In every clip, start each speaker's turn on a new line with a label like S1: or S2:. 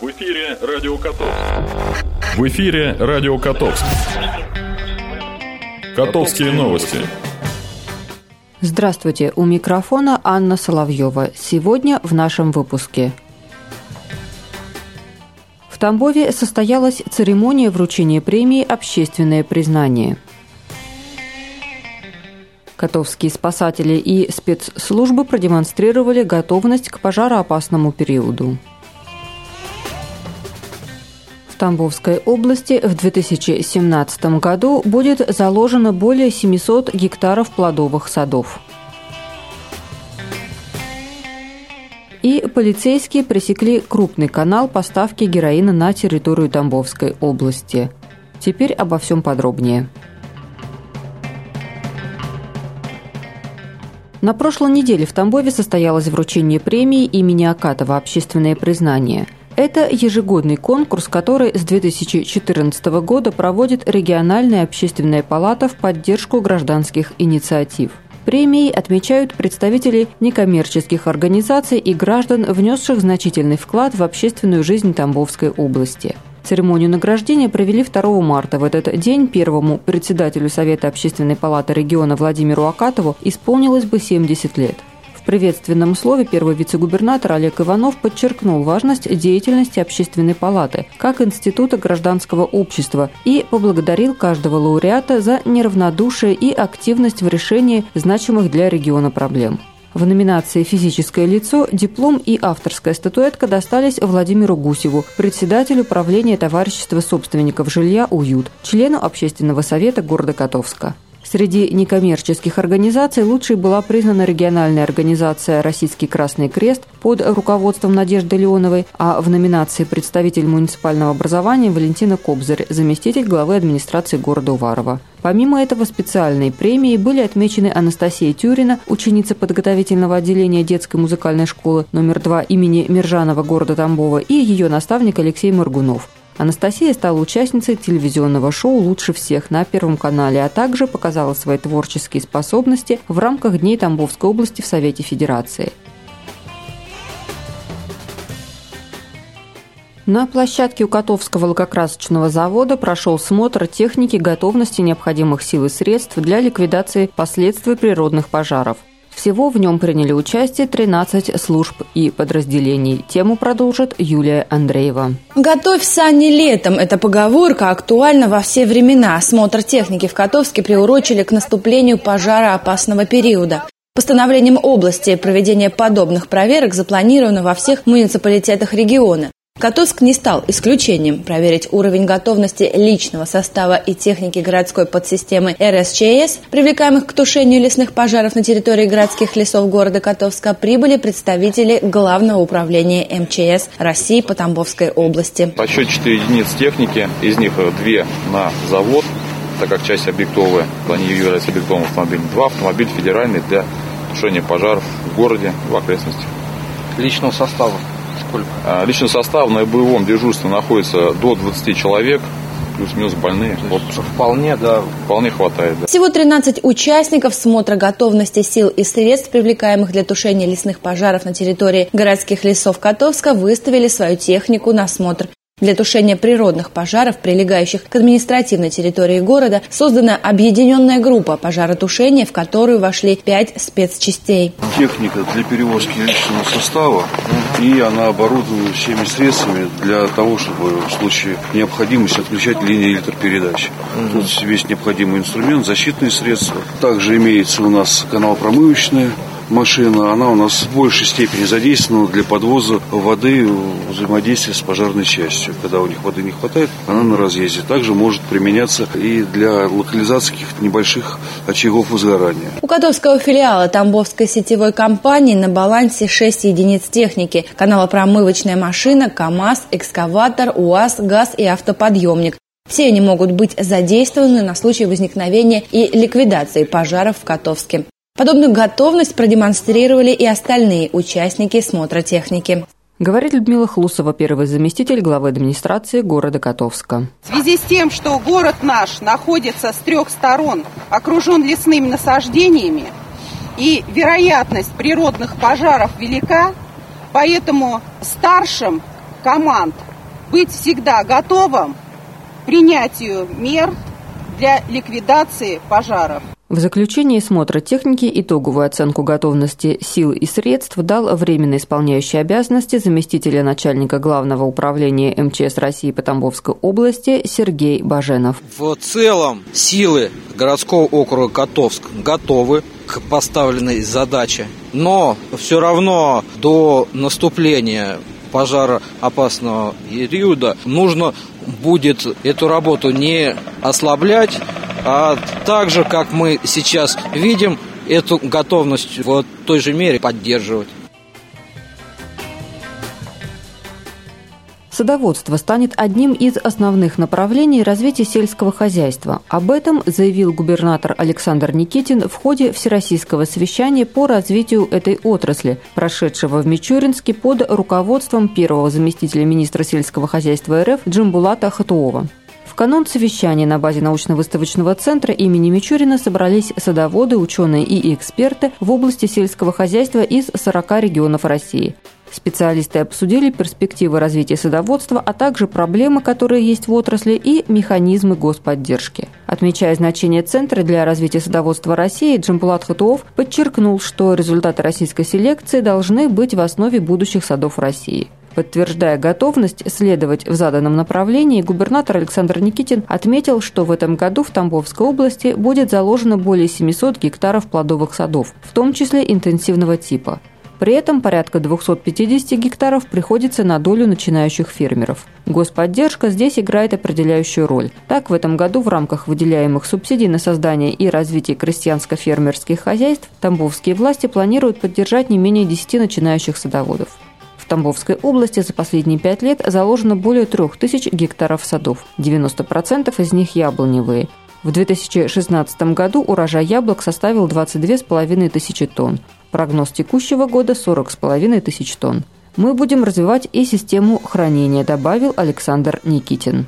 S1: В эфире Радио Котовск. В эфире Радио Котовск. Котовские новости.
S2: Здравствуйте, у микрофона Анна Соловьева. Сегодня в нашем выпуске. В Тамбове состоялась церемония вручения премии «Общественное признание». Котовские спасатели и спецслужбы продемонстрировали готовность к пожароопасному периоду. Тамбовской области в 2017 году будет заложено более 700 гектаров плодовых садов. И полицейские пресекли крупный канал поставки героина на территорию Тамбовской области. Теперь обо всем подробнее. На прошлой неделе в Тамбове состоялось вручение премии имени Акатова «Общественное признание». Это ежегодный конкурс, который с 2014 года проводит региональная общественная палата в поддержку гражданских инициатив. Премией отмечают представители некоммерческих организаций и граждан, внесших значительный вклад в общественную жизнь Тамбовской области. Церемонию награждения провели 2 марта. В этот день первому председателю Совета общественной палаты региона Владимиру Акатову исполнилось бы 70 лет приветственном слове первый вице-губернатор Олег Иванов подчеркнул важность деятельности Общественной палаты как института гражданского общества и поблагодарил каждого лауреата за неравнодушие и активность в решении значимых для региона проблем. В номинации «Физическое лицо» диплом и авторская статуэтка достались Владимиру Гусеву, председателю правления товарищества собственников жилья «Уют», члену общественного совета города Котовска. Среди некоммерческих организаций лучшей была признана региональная организация «Российский Красный Крест» под руководством Надежды Леоновой, а в номинации «Представитель муниципального образования» Валентина Кобзарь, заместитель главы администрации города Уварова. Помимо этого специальной премии были отмечены Анастасия Тюрина, ученица подготовительного отделения детской музыкальной школы номер 2 имени Мержанова города Тамбова и ее наставник Алексей Моргунов. Анастасия стала участницей телевизионного шоу «Лучше всех» на Первом канале, а также показала свои творческие способности в рамках Дней Тамбовской области в Совете Федерации. На площадке у Котовского лакокрасочного завода прошел смотр техники готовности необходимых сил и средств для ликвидации последствий природных пожаров. Всего в нем приняли участие 13 служб и подразделений. Тему продолжит Юлия Андреева.
S3: «Готовь сани летом» – это поговорка актуальна во все времена. Осмотр техники в Котовске приурочили к наступлению пожара опасного периода. Постановлением области проведение подобных проверок запланировано во всех муниципалитетах региона. Котовск не стал исключением. Проверить уровень готовности личного состава и техники городской подсистемы РСЧС, привлекаемых к тушению лесных пожаров на территории городских лесов города Котовска, прибыли представители Главного управления МЧС России по Тамбовской области.
S4: По счету 4 единицы техники, из них 2 на завод, так как часть объектовая, они являются объектовым автомобилем. Два автомобиля федеральные для тушения пожаров в городе, в окрестностях.
S5: Личного состава сколько?
S4: А, личный состав на боевом дежурстве находится до 20 человек плюс-минус больные.
S5: Вот вполне, да.
S4: Вполне хватает. Да.
S3: Всего 13 участников смотра готовности сил и средств, привлекаемых для тушения лесных пожаров на территории городских лесов Котовска, выставили свою технику на смотр. Для тушения природных пожаров, прилегающих к административной территории города, создана объединенная группа пожаротушения, в которую вошли пять спецчастей.
S6: Техника для перевозки личного состава, и она оборудована всеми средствами для того, чтобы в случае необходимости отключать линии электропередач. Тут весь необходимый инструмент, защитные средства. Также имеется у нас канал промывочный, машина, она у нас в большей степени задействована для подвоза воды взаимодействия с пожарной частью. Когда у них воды не хватает, она на разъезде. Также может применяться и для локализации каких-то небольших очагов возгорания.
S3: У Котовского филиала Тамбовской сетевой компании на балансе 6 единиц техники. Каналопромывочная машина, КАМАЗ, экскаватор, УАЗ, ГАЗ и автоподъемник. Все они могут быть задействованы на случай возникновения и ликвидации пожаров в Котовске. Подобную готовность продемонстрировали и остальные участники смотра техники.
S2: Говорит Людмила Хлусова, первый заместитель главы администрации города Котовска.
S7: В связи с тем, что город наш находится с трех сторон, окружен лесными насаждениями, и вероятность природных пожаров велика, поэтому старшим команд быть всегда готовым к принятию мер для ликвидации пожаров.
S2: В заключении смотра техники итоговую оценку готовности сил и средств дал временно исполняющий обязанности заместителя начальника Главного управления МЧС России по Тамбовской области Сергей Баженов.
S5: В целом силы городского округа Котовск готовы к поставленной задаче, но все равно до наступления пожароопасного периода нужно будет эту работу не ослаблять, а также, как мы сейчас видим, эту готовность в той же мере поддерживать.
S2: Садоводство станет одним из основных направлений развития сельского хозяйства. Об этом заявил губернатор Александр Никитин в ходе Всероссийского совещания по развитию этой отрасли, прошедшего в Мичуринске под руководством первого заместителя министра сельского хозяйства РФ Джимбулата Хатуова канун совещания на базе научно-выставочного центра имени Мичурина собрались садоводы, ученые и эксперты в области сельского хозяйства из 40 регионов России. Специалисты обсудили перспективы развития садоводства, а также проблемы, которые есть в отрасли, и механизмы господдержки. Отмечая значение Центра для развития садоводства России, Джамбулат Хатуов подчеркнул, что результаты российской селекции должны быть в основе будущих садов России. Подтверждая готовность следовать в заданном направлении, губернатор Александр Никитин отметил, что в этом году в Тамбовской области будет заложено более 700 гектаров плодовых садов, в том числе интенсивного типа. При этом порядка 250 гектаров приходится на долю начинающих фермеров. Господдержка здесь играет определяющую роль. Так, в этом году в рамках выделяемых субсидий на создание и развитие крестьянско-фермерских хозяйств тамбовские власти планируют поддержать не менее 10 начинающих садоводов. Тамбовской области за последние пять лет заложено более трех тысяч гектаров садов. 90% из них яблоневые. В 2016 году урожай яблок составил 22,5 тысячи тонн. Прогноз текущего года – 40,5 тысяч тонн. Мы будем развивать и систему хранения, добавил Александр Никитин.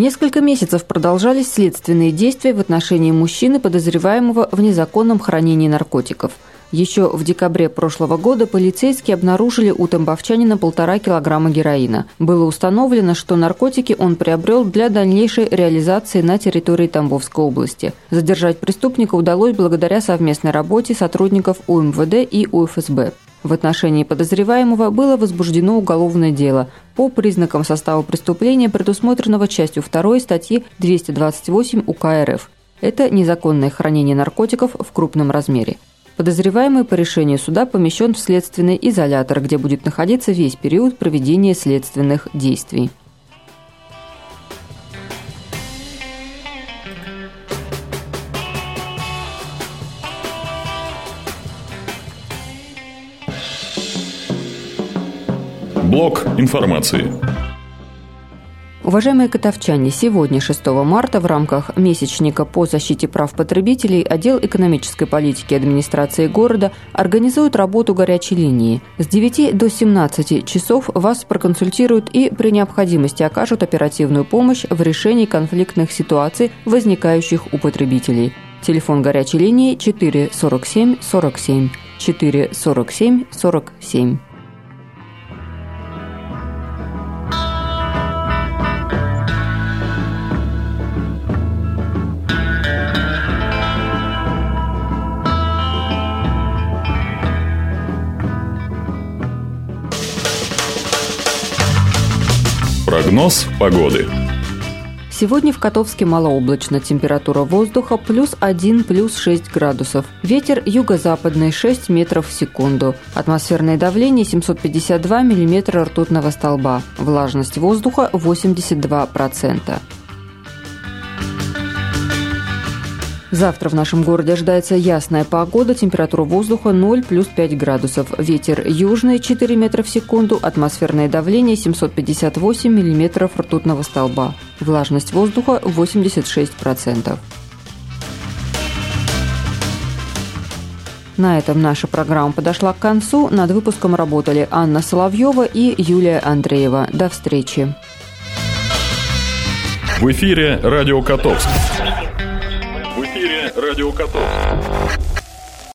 S2: Несколько месяцев продолжались следственные действия в отношении мужчины, подозреваемого в незаконном хранении наркотиков. Еще в декабре прошлого года полицейские обнаружили у тамбовчанина полтора килограмма героина. Было установлено, что наркотики он приобрел для дальнейшей реализации на территории Тамбовской области. Задержать преступника удалось благодаря совместной работе сотрудников УМВД и УФСБ. В отношении подозреваемого было возбуждено уголовное дело по признакам состава преступления, предусмотренного частью 2 статьи 228 УК РФ. Это незаконное хранение наркотиков в крупном размере. Подозреваемый по решению суда помещен в следственный изолятор, где будет находиться весь период проведения следственных действий.
S1: Блок информации.
S2: Уважаемые котовчане, сегодня, 6 марта, в рамках месячника по защите прав потребителей отдел экономической политики администрации города организует работу горячей линии. С 9 до 17 часов вас проконсультируют и при необходимости окажут оперативную помощь в решении конфликтных ситуаций, возникающих у потребителей. Телефон горячей линии 4 47 47 4 47 47.
S1: Прогноз погоды.
S2: Сегодня в Котовске малооблачно. Температура воздуха плюс 1, плюс 6 градусов. Ветер юго-западный 6 метров в секунду. Атмосферное давление 752 миллиметра ртутного столба. Влажность воздуха 82%. Завтра в нашем городе ожидается ясная погода, температура воздуха 0 плюс 5 градусов, ветер южный 4 метра в секунду, атмосферное давление 758 миллиметров ртутного столба, влажность воздуха 86%. На этом наша программа подошла к концу. Над выпуском работали Анна Соловьева и Юлия Андреева. До встречи.
S1: В эфире «Радио Котовск». Радио Котовск.